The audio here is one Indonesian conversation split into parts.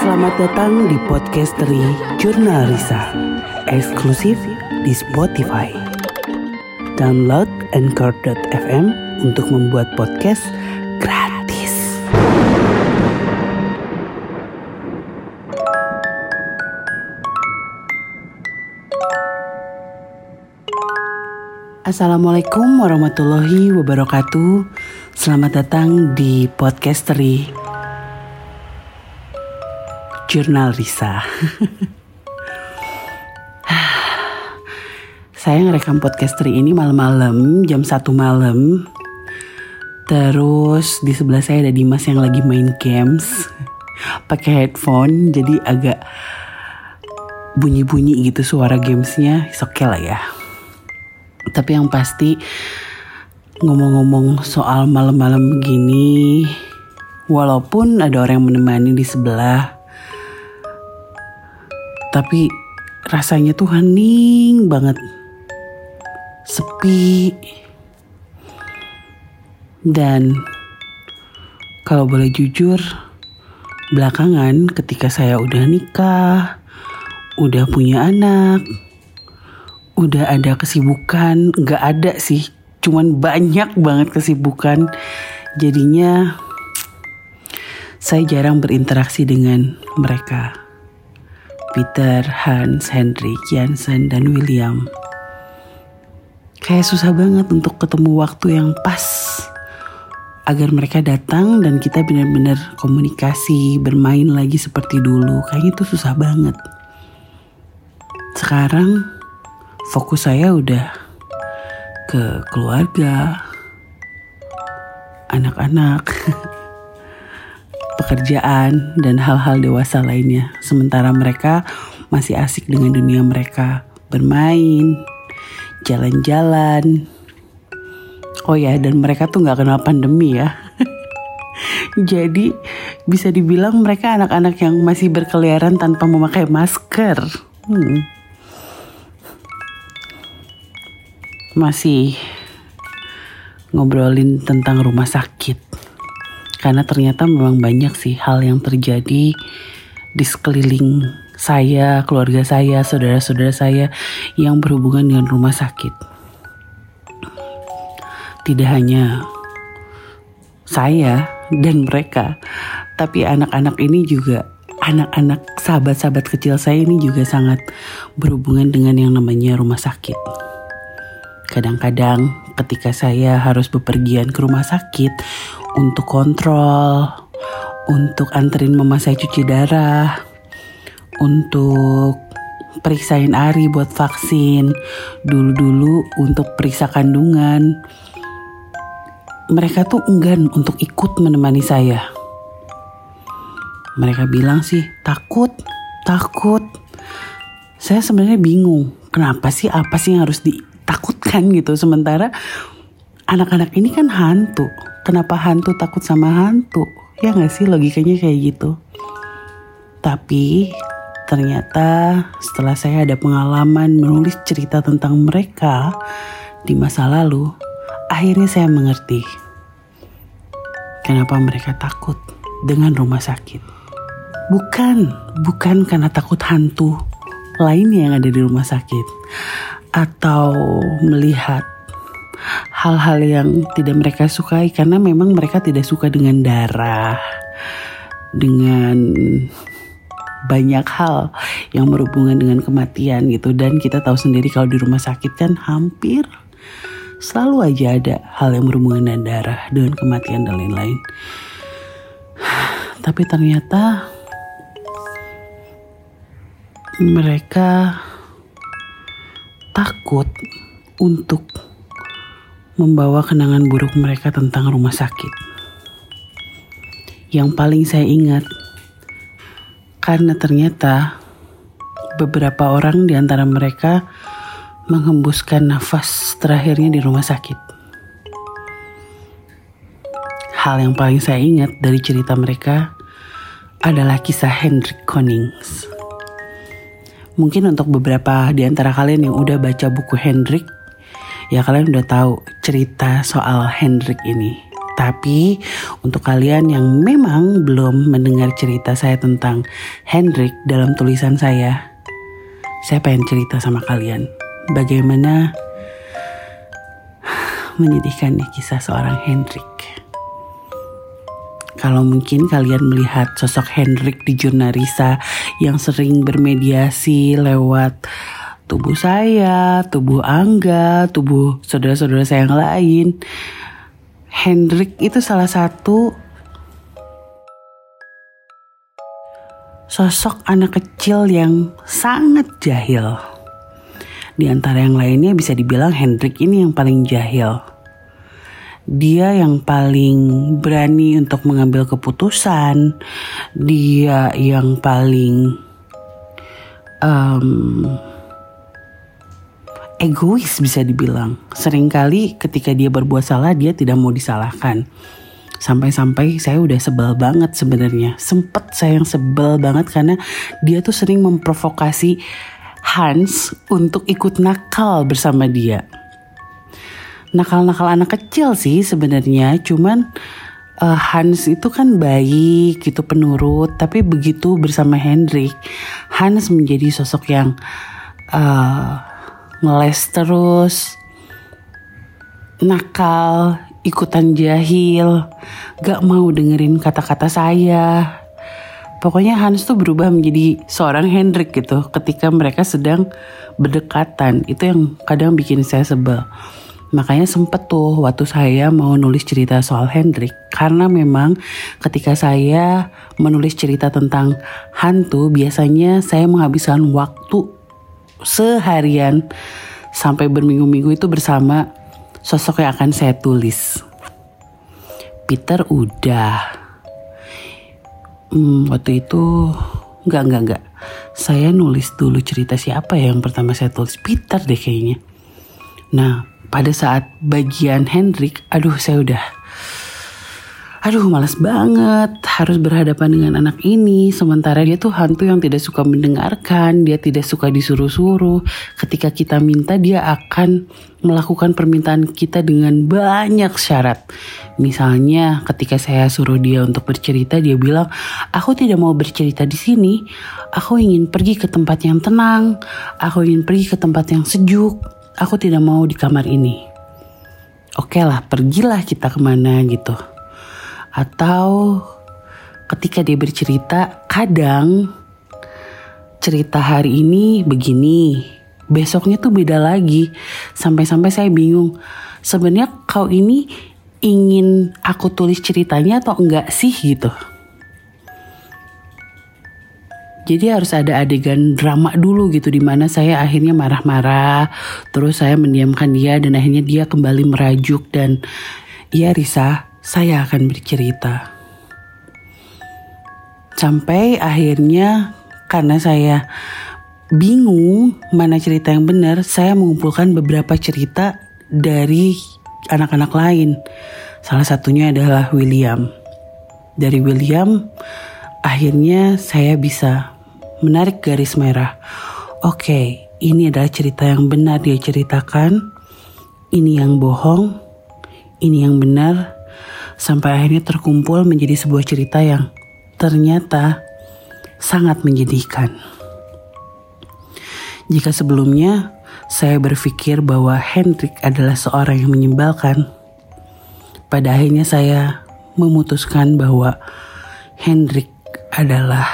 Selamat datang di podcasteri Jurnal Risa, eksklusif di Spotify. Download Anchor.fm untuk membuat podcast gratis. Assalamualaikum warahmatullahi wabarakatuh. Selamat datang di podcasteri Jurnal Risa. Saya ngerekam podcasteri ini malam-malam, jam 1 malam. Terus di sebelah saya ada Dimas yang lagi main games. Pakai headphone, jadi agak bunyi-bunyi gitu suara gamesnya. Oke okay lah ya. Tapi yang pasti ngomong-ngomong soal malam-malam begini, walaupun ada orang yang menemani di sebelah, tapi rasanya tuh hening banget, sepi, dan kalau boleh jujur, belakangan ketika saya udah nikah, udah punya anak, udah ada kesibukan, nggak ada sih, cuman banyak banget kesibukan. Jadinya saya jarang berinteraksi dengan mereka. Peter, Hans, Hendrik, Jansen, dan William. Kayak susah banget untuk ketemu waktu yang pas agar mereka datang dan kita benar-benar komunikasi, bermain lagi seperti dulu. Kayaknya itu susah banget. Sekarang fokus saya udah ke keluarga, anak-anak, pekerjaan, dan hal-hal dewasa lainnya. Sementara mereka masih asik dengan dunia mereka, bermain, jalan-jalan. Oh ya, dan mereka tuh gak kenal pandemi ya. Jadi bisa dibilang mereka anak-anak yang masih berkeliaran tanpa memakai masker. Hmm. masih ngobrolin tentang rumah sakit. Karena ternyata memang banyak sih hal yang terjadi di sekeliling saya, keluarga saya, saudara-saudara saya yang berhubungan dengan rumah sakit. Tidak hanya saya dan mereka, tapi anak-anak ini juga anak-anak sahabat-sahabat kecil saya ini juga sangat berhubungan dengan yang namanya rumah sakit. Kadang-kadang ketika saya harus bepergian ke rumah sakit untuk kontrol, untuk anterin mama saya cuci darah, untuk periksain Ari buat vaksin, dulu-dulu untuk periksa kandungan. Mereka tuh enggan untuk ikut menemani saya. Mereka bilang sih takut, takut. Saya sebenarnya bingung, kenapa sih apa sih yang harus di takutkan gitu. Sementara anak-anak ini kan hantu. Kenapa hantu takut sama hantu? Ya nggak sih logikanya kayak gitu. Tapi ternyata setelah saya ada pengalaman menulis cerita tentang mereka di masa lalu akhirnya saya mengerti kenapa mereka takut dengan rumah sakit. Bukan bukan karena takut hantu lainnya yang ada di rumah sakit atau melihat hal-hal yang tidak mereka sukai karena memang mereka tidak suka dengan darah, dengan banyak hal yang berhubungan dengan kematian gitu dan kita tahu sendiri kalau di rumah sakit kan hampir selalu aja ada hal yang berhubungan dengan darah, dengan kematian dan lain-lain. Tapi ternyata mereka takut untuk membawa kenangan buruk mereka tentang rumah sakit. Yang paling saya ingat, karena ternyata beberapa orang di antara mereka menghembuskan nafas terakhirnya di rumah sakit. Hal yang paling saya ingat dari cerita mereka adalah kisah Hendrik Konings. Mungkin untuk beberapa di antara kalian yang udah baca buku Hendrik, ya kalian udah tahu cerita soal Hendrik ini. Tapi untuk kalian yang memang belum mendengar cerita saya tentang Hendrik dalam tulisan saya, saya pengen cerita sama kalian bagaimana menyedihkannya kisah seorang Hendrik. Kalau mungkin kalian melihat sosok Hendrik di Jurnarisa yang sering bermediasi lewat tubuh saya, tubuh Angga, tubuh saudara-saudara saya yang lain, Hendrik itu salah satu sosok anak kecil yang sangat jahil. Di antara yang lainnya bisa dibilang Hendrik ini yang paling jahil. Dia yang paling berani untuk mengambil keputusan. Dia yang paling um, egois bisa dibilang. Seringkali ketika dia berbuat salah dia tidak mau disalahkan. Sampai-sampai saya udah sebel banget sebenarnya. Sempet saya yang sebel banget karena dia tuh sering memprovokasi Hans untuk ikut nakal bersama dia. Nakal-nakal anak kecil sih sebenarnya, cuman uh, Hans itu kan baik gitu penurut, tapi begitu bersama Hendrik, Hans menjadi sosok yang uh, ngeles terus, nakal, ikutan jahil, gak mau dengerin kata-kata saya. Pokoknya Hans tuh berubah menjadi seorang Hendrik gitu ketika mereka sedang berdekatan. Itu yang kadang bikin saya sebel. Makanya sempet tuh waktu saya mau nulis cerita soal Hendrik. Karena memang ketika saya menulis cerita tentang hantu, biasanya saya menghabiskan waktu seharian sampai berminggu-minggu itu bersama sosok yang akan saya tulis. Peter udah. Hmm, waktu itu enggak enggak enggak. Saya nulis dulu cerita siapa ya yang pertama saya tulis Peter deh kayaknya. Nah, pada saat bagian Hendrik, aduh saya udah aduh malas banget harus berhadapan dengan anak ini. Sementara dia tuh hantu yang tidak suka mendengarkan dia tidak suka disuruh-suruh. Ketika kita minta dia akan melakukan permintaan kita dengan banyak syarat. Misalnya ketika saya suruh dia untuk bercerita dia bilang aku tidak mau bercerita di sini. Aku ingin pergi ke tempat yang tenang. Aku ingin pergi ke tempat yang sejuk aku tidak mau di kamar ini. Oke lah pergilah kita ke mana gitu. Atau ketika dia bercerita kadang cerita hari ini begini besoknya tuh beda lagi. Sampai-sampai saya bingung sebenarnya kau ini ingin aku tulis ceritanya atau enggak sih gitu jadi harus ada adegan drama dulu gitu di mana saya akhirnya marah-marah terus saya mendiamkan dia dan akhirnya dia kembali merajuk dan iya Risa saya akan bercerita. Sampai akhirnya karena saya bingung mana cerita yang benar, saya mengumpulkan beberapa cerita dari anak-anak lain. Salah satunya adalah William. Dari William, akhirnya saya bisa menarik garis merah. Oke, ini adalah cerita yang benar dia ceritakan. Ini yang bohong, ini yang benar, sampai akhirnya terkumpul menjadi sebuah cerita yang ternyata sangat menyedihkan. Jika sebelumnya saya berpikir bahwa Hendrik adalah seorang yang menyebalkan, pada akhirnya saya memutuskan bahwa Hendrik adalah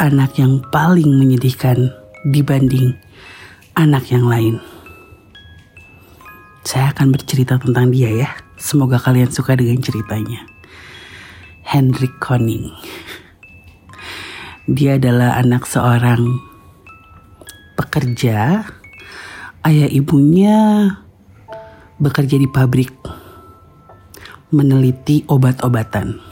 anak yang paling menyedihkan dibanding anak yang lain. Saya akan bercerita tentang dia ya. Semoga kalian suka dengan ceritanya. Hendrik Koning. Dia adalah anak seorang pekerja. Ayah ibunya bekerja di pabrik meneliti obat-obatan.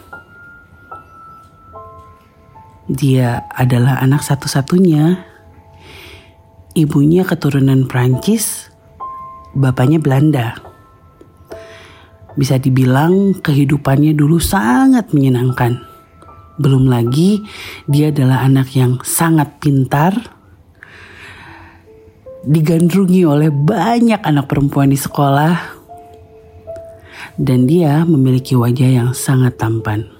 Dia adalah anak satu-satunya. Ibunya keturunan Prancis, bapaknya Belanda bisa dibilang kehidupannya dulu sangat menyenangkan. Belum lagi dia adalah anak yang sangat pintar, digandrungi oleh banyak anak perempuan di sekolah, Dan dia memiliki wajah yang sangat tampan.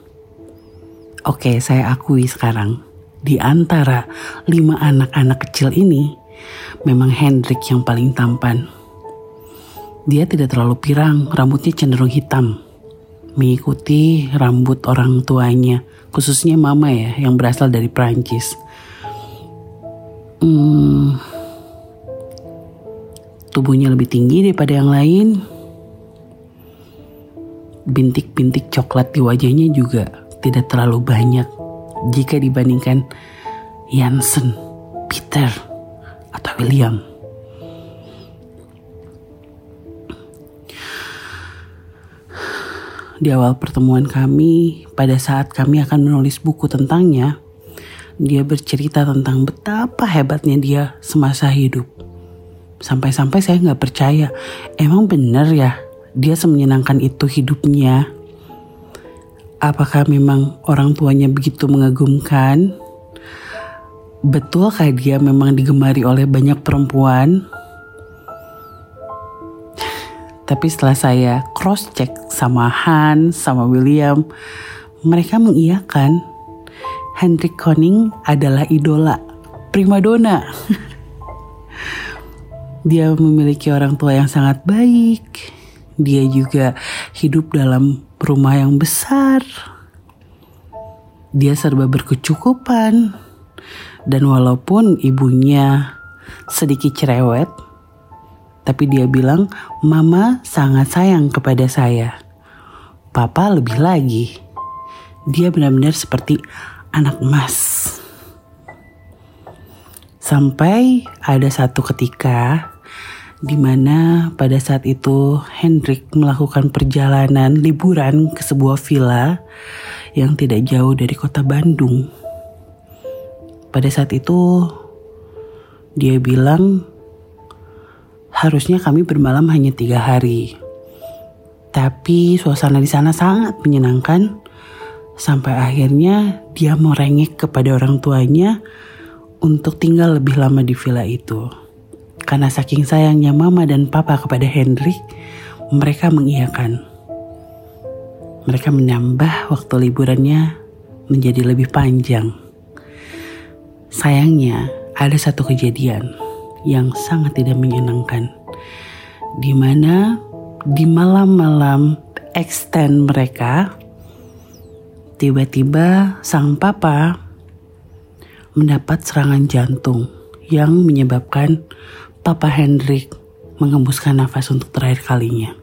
Oke, saya akui sekarang, di antara lima anak-anak kecil ini, memang Hendrik yang paling tampan. Dia tidak terlalu pirang, rambutnya cenderung hitam, mengikuti rambut orang tuanya, khususnya mama ya, yang berasal dari Prancis. Hmm, tubuhnya lebih tinggi daripada yang lain. Bintik-bintik coklat di wajahnya juga tidak terlalu banyak jika dibandingkan Jansen, Peter, atau William. Di awal pertemuan kami, pada saat kami akan menulis buku tentangnya, dia bercerita tentang betapa hebatnya dia semasa hidup. Sampai-sampai saya nggak percaya, emang bener ya dia semenyenangkan itu hidupnya. Apakah memang orang tuanya begitu mengagumkan? Betulkah dia memang digemari oleh banyak perempuan? Tapi setelah saya cross check sama Han, sama William, mereka mengiyakan Hendrik Koning adalah idola primadona. Dia memiliki orang tua yang sangat baik. Dia juga hidup dalam rumah yang besar. Dia serba berkecukupan. Dan walaupun ibunya sedikit cerewet, tapi dia bilang, "Mama sangat sayang kepada saya." Papa lebih lagi. Dia benar-benar seperti anak emas. Sampai ada satu ketika di mana pada saat itu Hendrik melakukan perjalanan liburan ke sebuah villa yang tidak jauh dari kota Bandung. Pada saat itu dia bilang harusnya kami bermalam hanya tiga hari. Tapi suasana di sana sangat menyenangkan sampai akhirnya dia merengek kepada orang tuanya untuk tinggal lebih lama di villa itu. Karena saking sayangnya mama dan papa kepada Henry, mereka mengiyakan. Mereka menambah waktu liburannya menjadi lebih panjang. Sayangnya, ada satu kejadian yang sangat tidak menyenangkan. Di mana di malam-malam extend mereka, tiba-tiba sang papa mendapat serangan jantung yang menyebabkan Papa Hendrik mengembuskan nafas untuk terakhir kalinya.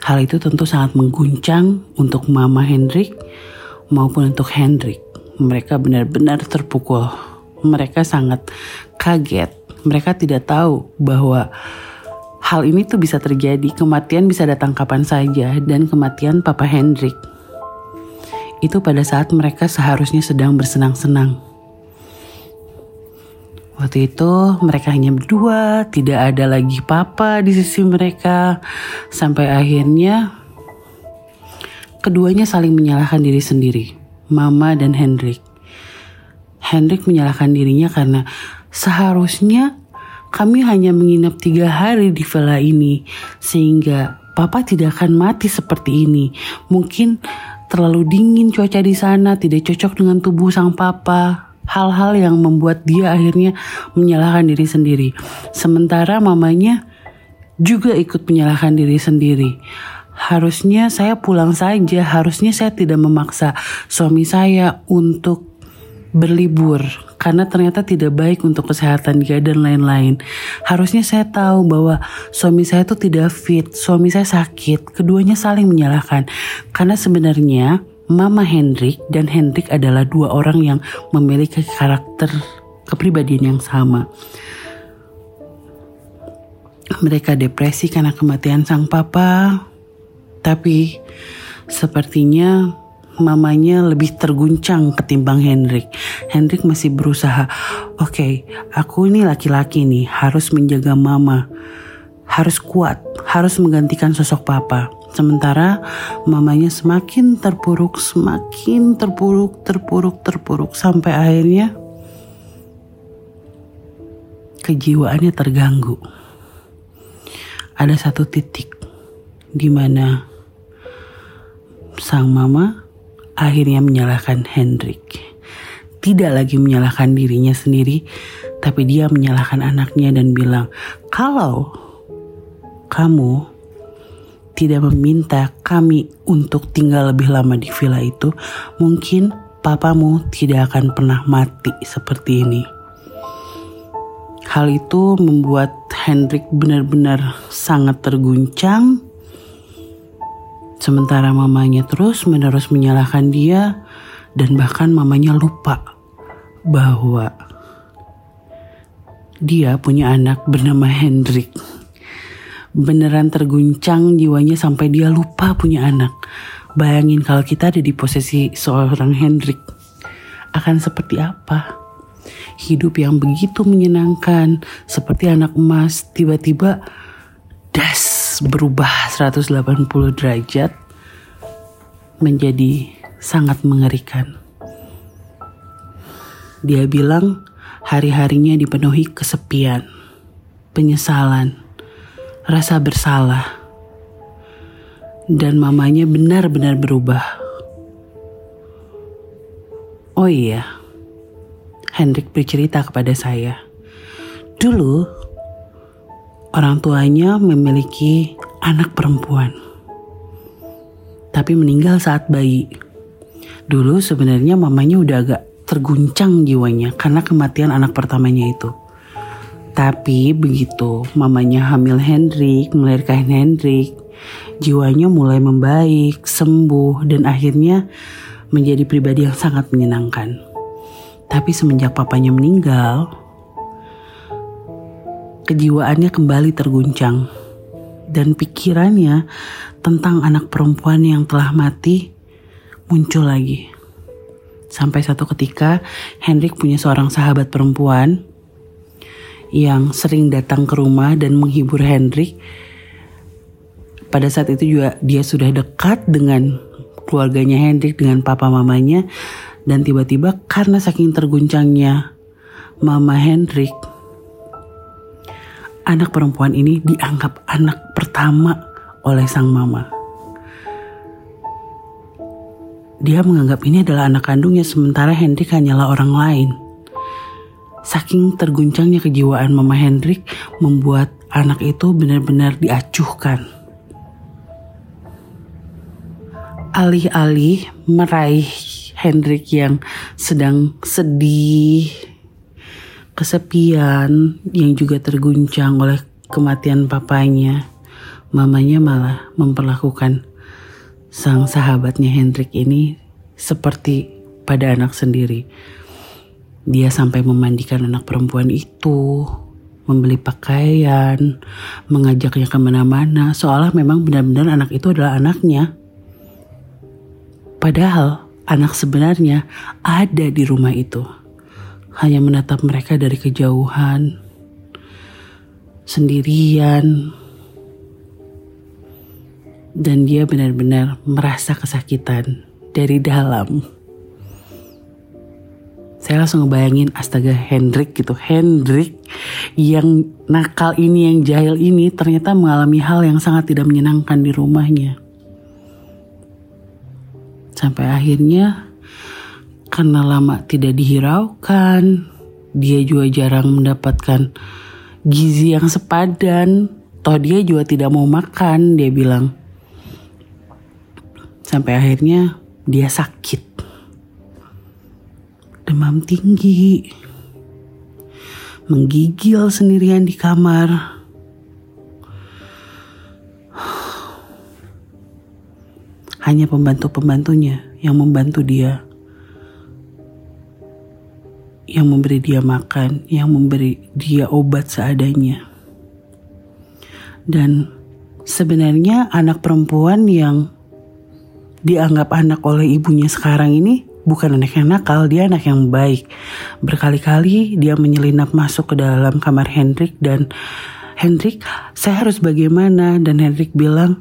Hal itu tentu sangat mengguncang untuk Mama Hendrik maupun untuk Hendrik. Mereka benar-benar terpukul. Mereka sangat kaget. Mereka tidak tahu bahwa hal ini tuh bisa terjadi. Kematian bisa datang kapan saja dan kematian Papa Hendrik itu pada saat mereka seharusnya sedang bersenang-senang. Waktu itu mereka hanya berdua, tidak ada lagi papa di sisi mereka. Sampai akhirnya keduanya saling menyalahkan diri sendiri, Mama dan Hendrik. Hendrik menyalahkan dirinya karena seharusnya kami hanya menginap tiga hari di villa ini, sehingga papa tidak akan mati seperti ini. Mungkin terlalu dingin cuaca di sana, tidak cocok dengan tubuh sang papa hal-hal yang membuat dia akhirnya menyalahkan diri sendiri. Sementara mamanya juga ikut menyalahkan diri sendiri. Harusnya saya pulang saja, harusnya saya tidak memaksa suami saya untuk berlibur karena ternyata tidak baik untuk kesehatan dia dan lain-lain. Harusnya saya tahu bahwa suami saya itu tidak fit, suami saya sakit, keduanya saling menyalahkan. Karena sebenarnya Mama Hendrik dan Hendrik adalah dua orang yang memiliki karakter kepribadian yang sama. Mereka depresi karena kematian sang papa, tapi sepertinya mamanya lebih terguncang ketimbang Hendrik. Hendrik masih berusaha, oke, okay, aku ini laki-laki nih, harus menjaga mama, harus kuat, harus menggantikan sosok papa. Sementara mamanya semakin terpuruk, semakin terpuruk, terpuruk, terpuruk sampai akhirnya kejiwaannya terganggu. Ada satu titik di mana sang mama akhirnya menyalahkan Hendrik. Tidak lagi menyalahkan dirinya sendiri, tapi dia menyalahkan anaknya dan bilang, "Kalau kamu tidak meminta kami untuk tinggal lebih lama di villa itu, mungkin papamu tidak akan pernah mati seperti ini." Hal itu membuat Hendrik benar-benar sangat terguncang Sementara mamanya terus menerus menyalahkan dia dan bahkan mamanya lupa bahwa dia punya anak bernama Hendrik. Beneran terguncang jiwanya sampai dia lupa punya anak. Bayangin kalau kita ada di posisi seorang Hendrik. Akan seperti apa? Hidup yang begitu menyenangkan. Seperti anak emas. Tiba-tiba das berubah 180 derajat menjadi sangat mengerikan. Dia bilang hari-harinya dipenuhi kesepian, penyesalan, rasa bersalah. Dan mamanya benar-benar berubah. Oh iya, Hendrik bercerita kepada saya. Dulu, orang tuanya memiliki anak perempuan. Tapi meninggal saat bayi. Dulu sebenarnya mamanya udah agak terguncang jiwanya karena kematian anak pertamanya itu. Tapi begitu mamanya hamil Hendrik, melahirkan Hendrik, jiwanya mulai membaik, sembuh, dan akhirnya menjadi pribadi yang sangat menyenangkan. Tapi semenjak papanya meninggal, kejiwaannya kembali terguncang dan pikirannya tentang anak perempuan yang telah mati muncul lagi. Sampai satu ketika Hendrik punya seorang sahabat perempuan yang sering datang ke rumah dan menghibur Hendrik. Pada saat itu juga dia sudah dekat dengan keluarganya Hendrik dengan papa mamanya dan tiba-tiba karena saking terguncangnya mama Hendrik anak perempuan ini dianggap anak pertama oleh sang mama. Dia menganggap ini adalah anak kandungnya sementara Hendrik hanyalah orang lain. Saking terguncangnya kejiwaan mama Hendrik membuat anak itu benar-benar diacuhkan. Alih-alih meraih Hendrik yang sedang sedih, kesepian yang juga terguncang oleh kematian papanya, mamanya malah memperlakukan sang sahabatnya Hendrik ini seperti pada anak sendiri. Dia sampai memandikan anak perempuan itu, membeli pakaian, mengajaknya ke mana-mana, seolah memang benar-benar anak itu adalah anaknya. Padahal anak sebenarnya ada di rumah itu hanya menatap mereka dari kejauhan, sendirian, dan dia benar-benar merasa kesakitan dari dalam. Saya langsung ngebayangin astaga Hendrik gitu. Hendrik yang nakal ini, yang jahil ini ternyata mengalami hal yang sangat tidak menyenangkan di rumahnya. Sampai akhirnya karena lama tidak dihiraukan, dia juga jarang mendapatkan gizi yang sepadan. Toh dia juga tidak mau makan, dia bilang. Sampai akhirnya dia sakit. Demam tinggi. Menggigil sendirian di kamar. Hanya pembantu-pembantunya yang membantu dia yang memberi dia makan, yang memberi dia obat seadanya. Dan sebenarnya anak perempuan yang dianggap anak oleh ibunya sekarang ini bukan anak yang nakal, dia anak yang baik. Berkali-kali dia menyelinap masuk ke dalam kamar Hendrik dan Hendrik, saya harus bagaimana? Dan Hendrik bilang,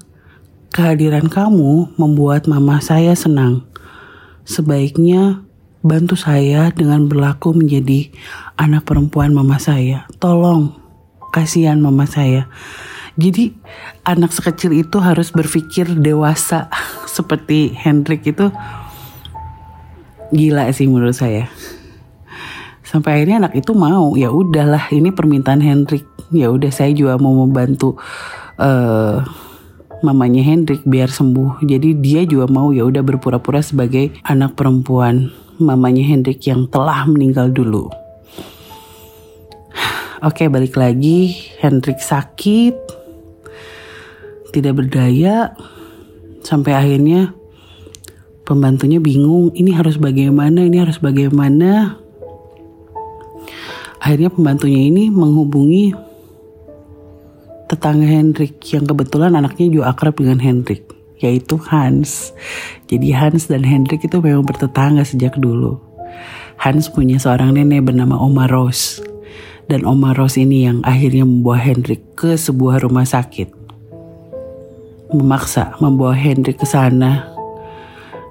kehadiran kamu membuat mama saya senang. Sebaiknya bantu saya dengan berlaku menjadi anak perempuan mama saya. Tolong, kasihan mama saya. Jadi anak sekecil itu harus berpikir dewasa seperti Hendrik itu gila sih menurut saya. Sampai akhirnya anak itu mau, ya udahlah ini permintaan Hendrik. Ya udah saya juga mau membantu uh, mamanya Hendrik biar sembuh. Jadi dia juga mau ya udah berpura-pura sebagai anak perempuan mamanya Hendrik yang telah meninggal dulu. Oke, balik lagi. Hendrik sakit, tidak berdaya, sampai akhirnya pembantunya bingung. Ini harus bagaimana? Ini harus bagaimana? Akhirnya pembantunya ini menghubungi tetangga Hendrik yang kebetulan anaknya juga akrab dengan Hendrik, yaitu Hans. Jadi Hans dan Hendrik itu memang bertetangga sejak dulu. Hans punya seorang nenek bernama Oma Rose dan Oma Ros ini yang akhirnya membawa Hendrik ke sebuah rumah sakit. Memaksa membawa Hendrik ke sana,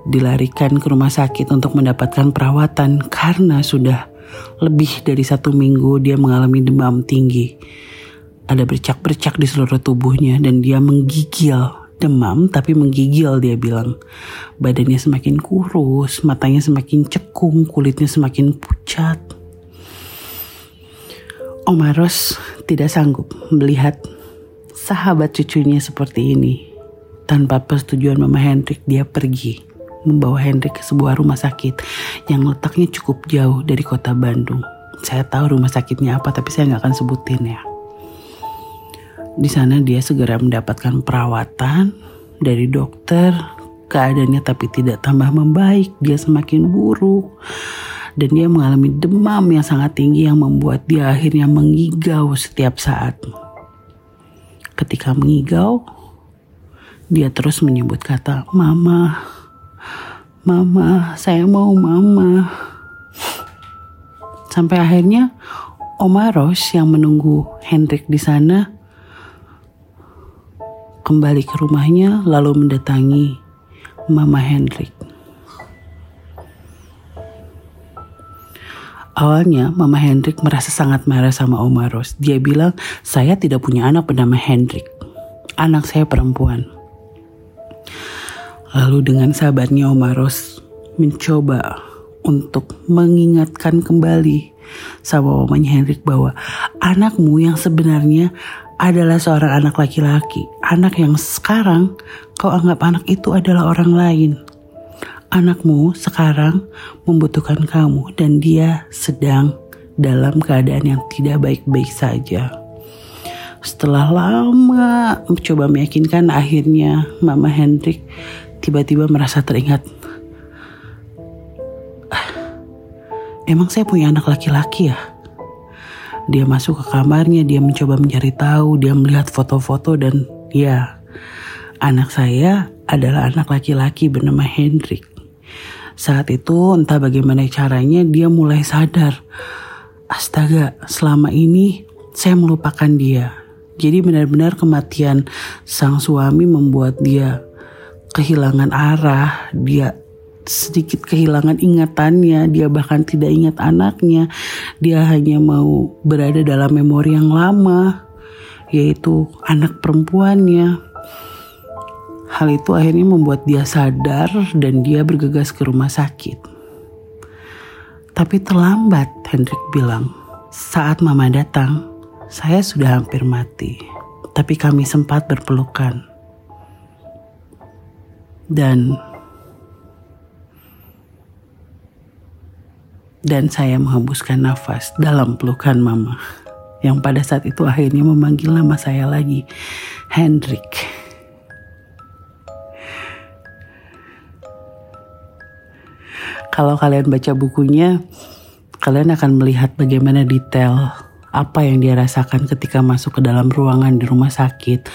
dilarikan ke rumah sakit untuk mendapatkan perawatan karena sudah lebih dari satu minggu dia mengalami demam tinggi. Ada bercak-bercak di seluruh tubuhnya dan dia menggigil demam tapi menggigil dia bilang. Badannya semakin kurus, matanya semakin cekung, kulitnya semakin pucat. Omaros tidak sanggup melihat sahabat cucunya seperti ini. Tanpa persetujuan Mama Hendrik, dia pergi membawa Hendrik ke sebuah rumah sakit yang letaknya cukup jauh dari kota Bandung. Saya tahu rumah sakitnya apa, tapi saya nggak akan sebutin ya. Di sana dia segera mendapatkan perawatan dari dokter. Keadaannya tapi tidak tambah membaik, dia semakin buruk dan dia mengalami demam yang sangat tinggi yang membuat dia akhirnya mengigau setiap saat. Ketika mengigau, dia terus menyebut kata mama, mama, saya mau mama. Sampai akhirnya Omaros yang menunggu Hendrik di sana kembali ke rumahnya lalu mendatangi Mama Hendrik. Awalnya Mama Hendrik merasa sangat marah sama Oma Ros. Dia bilang, saya tidak punya anak bernama Hendrik. Anak saya perempuan. Lalu dengan sahabatnya Oma Ros mencoba untuk mengingatkan kembali sama mamanya Hendrik bahwa anakmu yang sebenarnya adalah seorang anak laki-laki. Anak yang sekarang kau anggap anak itu adalah orang lain anakmu sekarang membutuhkan kamu dan dia sedang dalam keadaan yang tidak baik-baik saja. Setelah lama mencoba meyakinkan akhirnya Mama Hendrik tiba-tiba merasa teringat. Ah, emang saya punya anak laki-laki ya? Dia masuk ke kamarnya, dia mencoba mencari tahu, dia melihat foto-foto dan ya, anak saya adalah anak laki-laki bernama Hendrik. Saat itu entah bagaimana caranya dia mulai sadar. Astaga, selama ini saya melupakan dia. Jadi benar-benar kematian sang suami membuat dia kehilangan arah, dia sedikit kehilangan ingatannya, dia bahkan tidak ingat anaknya, dia hanya mau berada dalam memori yang lama, yaitu anak perempuannya. Hal itu akhirnya membuat dia sadar dan dia bergegas ke rumah sakit. Tapi terlambat, Hendrik bilang. Saat mama datang, saya sudah hampir mati. Tapi kami sempat berpelukan. Dan dan saya menghembuskan nafas dalam pelukan mama yang pada saat itu akhirnya memanggil nama saya lagi, Hendrik. Kalau kalian baca bukunya, kalian akan melihat bagaimana detail apa yang dia rasakan ketika masuk ke dalam ruangan di rumah sakit.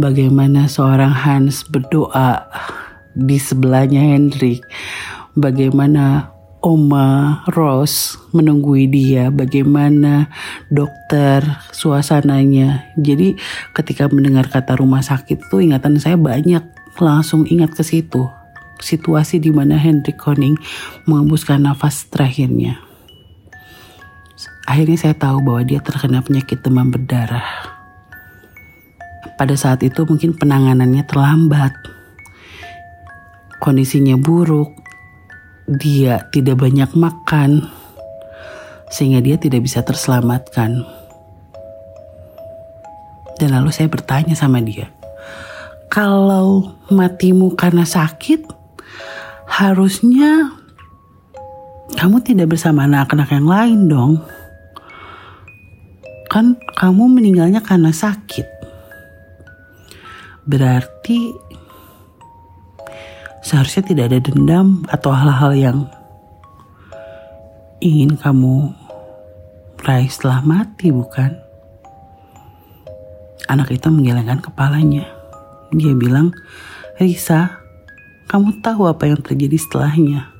Bagaimana seorang Hans berdoa di sebelahnya Hendrik. Bagaimana Oma Rose menunggui dia, bagaimana dokter suasananya. Jadi ketika mendengar kata rumah sakit itu ingatan saya banyak langsung ingat ke situ situasi di mana Hendrik Koning mengembuskan nafas terakhirnya. Akhirnya saya tahu bahwa dia terkena penyakit demam berdarah. pada saat itu mungkin penanganannya terlambat. Kondisinya buruk. Dia tidak banyak makan sehingga dia tidak bisa terselamatkan. Dan lalu saya bertanya sama dia, kalau matimu karena sakit, harusnya kamu tidak bersama anak-anak yang lain dong. Kan kamu meninggalnya karena sakit. Berarti seharusnya tidak ada dendam atau hal-hal yang ingin kamu raih setelah mati, bukan? Anak itu menggelengkan kepalanya. Dia bilang, Risa, kamu tahu apa yang terjadi setelahnya.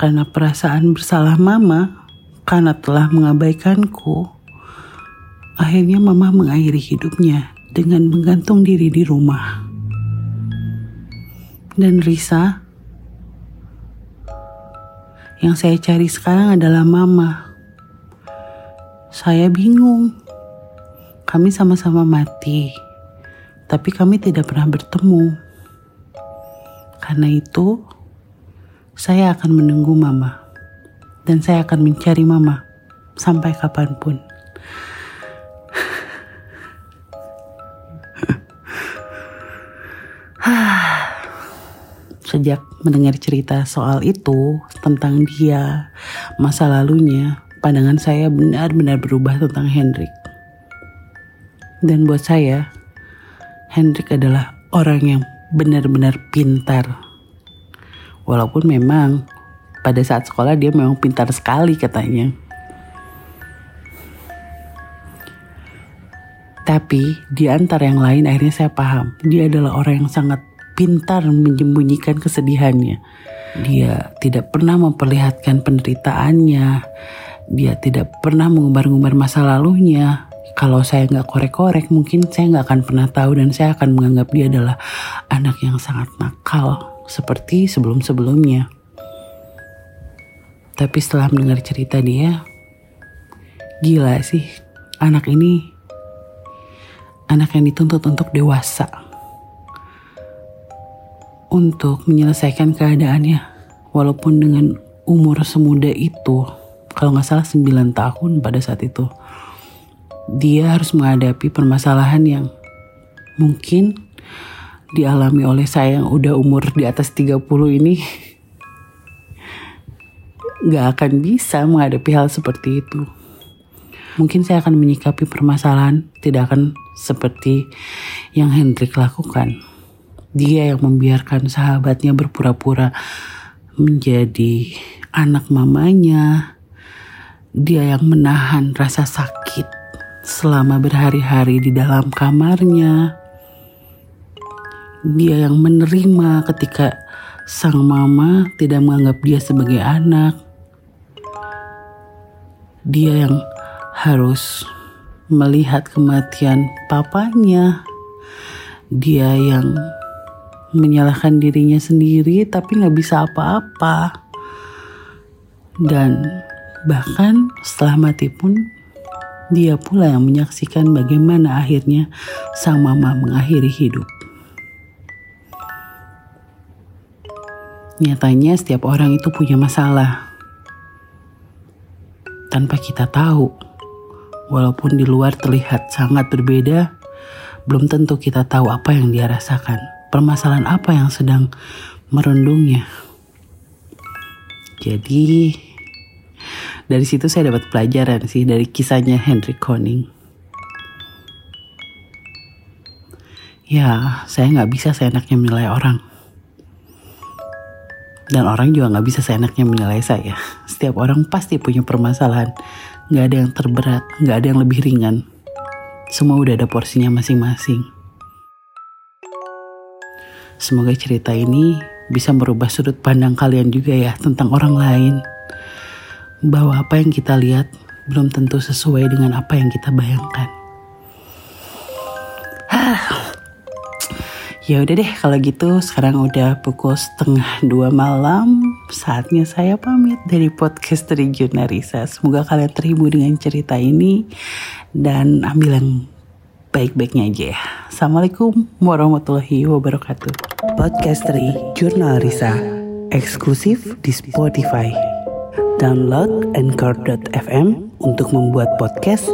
Karena perasaan bersalah mama karena telah mengabaikanku, akhirnya mama mengakhiri hidupnya dengan menggantung diri di rumah. Dan Risa, yang saya cari sekarang adalah mama. Saya bingung. Kami sama-sama mati, tapi kami tidak pernah bertemu. Karena itu, saya akan menunggu mama dan saya akan mencari mama sampai kapan pun. Sejak mendengar cerita soal itu tentang dia, masa lalunya, pandangan saya benar-benar berubah tentang Hendrik. Dan buat saya, Hendrik adalah orang yang benar-benar pintar. Walaupun memang pada saat sekolah dia memang pintar sekali katanya. Tapi di antara yang lain akhirnya saya paham dia adalah orang yang sangat pintar menyembunyikan kesedihannya. Dia tidak pernah memperlihatkan penderitaannya. Dia tidak pernah mengumbar-ngumbar masa lalunya. Kalau saya nggak korek-korek, mungkin saya nggak akan pernah tahu dan saya akan menganggap dia adalah anak yang sangat nakal seperti sebelum-sebelumnya. Tapi setelah mendengar cerita dia, gila sih anak ini anak yang dituntut untuk dewasa. Untuk menyelesaikan keadaannya. Walaupun dengan umur semuda itu, kalau nggak salah 9 tahun pada saat itu, dia harus menghadapi permasalahan yang mungkin dialami oleh saya yang udah umur di atas 30 ini gak akan bisa menghadapi hal seperti itu. Mungkin saya akan menyikapi permasalahan tidak akan seperti yang Hendrik lakukan. Dia yang membiarkan sahabatnya berpura-pura menjadi anak mamanya. Dia yang menahan rasa sakit selama berhari-hari di dalam kamarnya. Dia yang menerima ketika sang mama tidak menganggap dia sebagai anak dia yang harus melihat kematian papanya. Dia yang menyalahkan dirinya sendiri tapi nggak bisa apa-apa. Dan bahkan setelah mati pun dia pula yang menyaksikan bagaimana akhirnya sang mama mengakhiri hidup. Nyatanya setiap orang itu punya masalah tanpa kita tahu. Walaupun di luar terlihat sangat berbeda, belum tentu kita tahu apa yang dia rasakan, permasalahan apa yang sedang merundungnya. Jadi, dari situ saya dapat pelajaran sih dari kisahnya Henry Koning. Ya, saya nggak bisa seenaknya menilai orang. Dan orang juga gak bisa seenaknya menilai saya. Setiap orang pasti punya permasalahan. Gak ada yang terberat, gak ada yang lebih ringan. Semua udah ada porsinya masing-masing. Semoga cerita ini bisa merubah sudut pandang kalian juga ya tentang orang lain. Bahwa apa yang kita lihat belum tentu sesuai dengan apa yang kita bayangkan. Ya udah deh kalau gitu sekarang udah pukul setengah dua malam Saatnya saya pamit dari podcast Junarisa Semoga kalian terhibur dengan cerita ini Dan ambil yang baik-baiknya aja ya. Assalamualaikum warahmatullahi wabarakatuh. Podcasteri Jurnal Risa eksklusif di Spotify. Download Anchor.fm untuk membuat podcast.